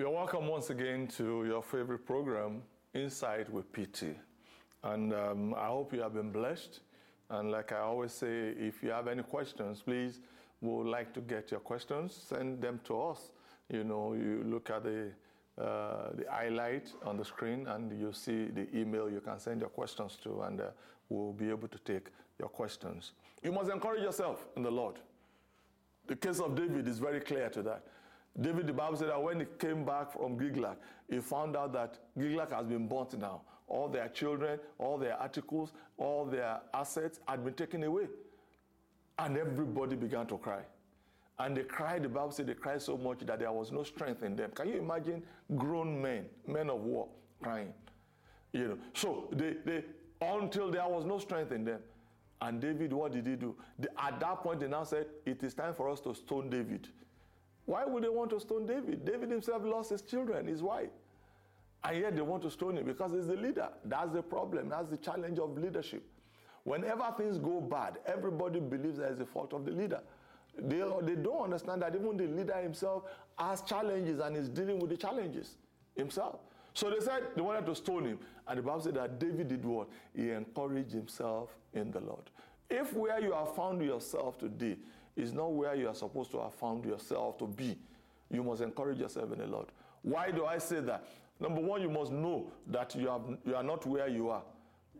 You're welcome once again to your favorite program, Insight with PT. And um, I hope you have been blessed. And like I always say, if you have any questions, please, we would like to get your questions. Send them to us. You know, you look at the uh, the highlight on the screen and you see the email you can send your questions to, and uh, we'll be able to take your questions. You must encourage yourself in the Lord. The case of David is very clear to that. David, the Bible said that when he came back from Ziklag, he found out that Ziklag has been burnt now. All their children, all their articles, all their assets had been taken away. And everybody began to cry. And they cried, the Bible said they cried so much that there was no strength in them. Can you imagine grown men, men of war, crying? You know, so they, they until there was no strength in them. And David, what did he do? at that point, they now said, It is time for us to stone David. Why would they want to stone David? David himself lost his children, his wife. And yet they want to stone him because he's the leader. That's the problem. That's the challenge of leadership. Whenever things go bad, everybody believes that it's the fault of the leader. They, they don't understand that even the leader himself has challenges and is dealing with the challenges himself. So they said they wanted to stone him. And the Bible said that David did what? He encouraged himself in the Lord. If where you have found yourself today is not where you are supposed to have found yourself to be, you must encourage yourself in the Lord. Why do I say that? Number one, you must know that you, have, you are not where you are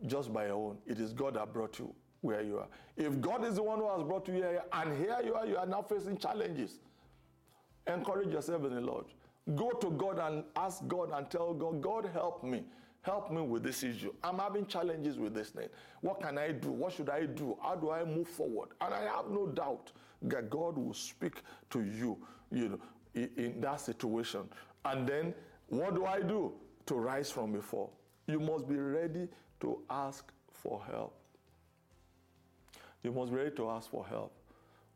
just by your own. It is God that brought you where you are. If God is the one who has brought you here, and here you are, you are now facing challenges, encourage yourself in the Lord. Go to God and ask God and tell God, God, help me. Help me with this issue. I'm having challenges with this thing. What can I do? What should I do? How do I move forward? And I have no doubt that God will speak to you, you know, in, in that situation. And then what do I do to rise from before? You must be ready to ask for help. You must be ready to ask for help.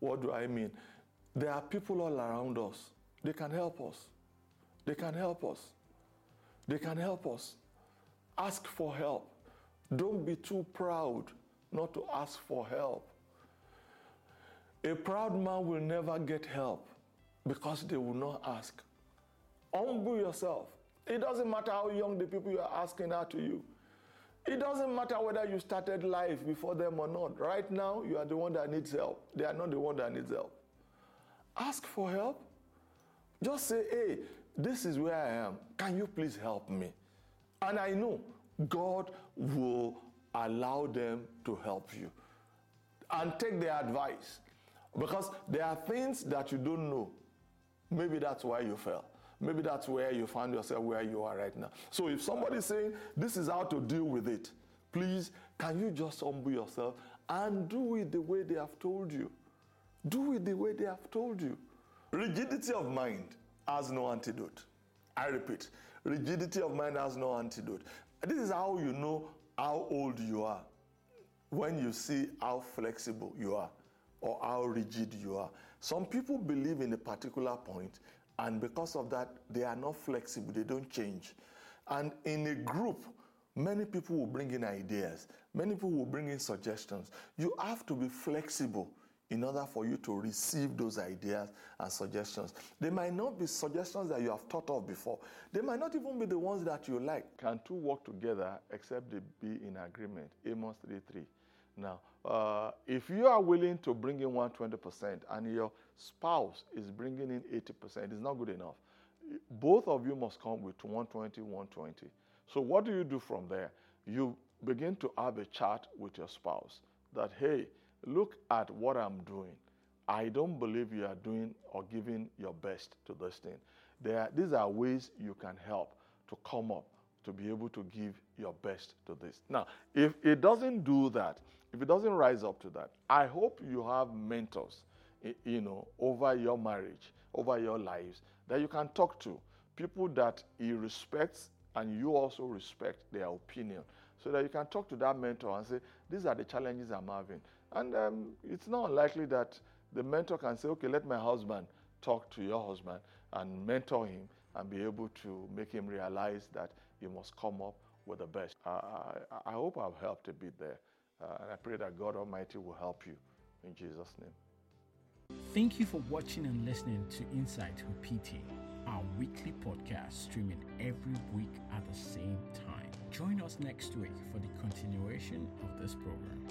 What do I mean? There are people all around us. They can help us. They can help us. They can help us. Ask for help. Don't be too proud not to ask for help. A proud man will never get help because they will not ask. Humble yourself. It doesn't matter how young the people you are asking are to you. It doesn't matter whether you started life before them or not. Right now, you are the one that needs help. They are not the one that needs help. Ask for help. Just say, hey, this is where I am. Can you please help me? And I know God will allow them to help you. And take their advice. Because there are things that you don't know. Maybe that's why you fell. Maybe that's where you find yourself where you are right now. So if somebody is saying this is how to deal with it, please can you just humble yourself and do it the way they have told you? Do it the way they have told you. Rigidity of mind has no antidote. I repeat, rigidity of mind has no antidote. This is how you know how old you are when you see how flexible you are or how rigid you are. Some people believe in a particular point and because of that, they are not flexible, they don't change. And in a group, many people will bring in ideas, many people will bring in suggestions. You have to be flexible in order for you to receive those ideas and suggestions. They might not be suggestions that you have thought of before. They might not even be the ones that you like. Can two work together except they be in agreement? Amos 3 3. Now, uh, if you are willing to bring in 120% and your spouse is bringing in 80%, it's not good enough. Both of you must come with 120, 120. So, what do you do from there? You begin to have a chat with your spouse that, hey, look at what I'm doing. I don't believe you are doing or giving your best to this thing. There, these are ways you can help to come up to be able to give your best to this. Now, if it doesn't do that, if it doesn't rise up to that, I hope you have mentors, you know, over your marriage, over your lives that you can talk to, people that he respects and you also respect their opinion so that you can talk to that mentor and say, These are the challenges I'm having. And um, it's not unlikely that the mentor can say, Okay, let my husband talk to your husband and mentor him and be able to make him realize that you must come up with the best. Uh, I, I, hope I've helped a bit there. Uh, and I pray that God Almighty will help you in Jesus' name. Thank you for watching and listening to Insight with PT. Our weekly podcast streaming every week at the same time. Join us next week for the continuation of this program.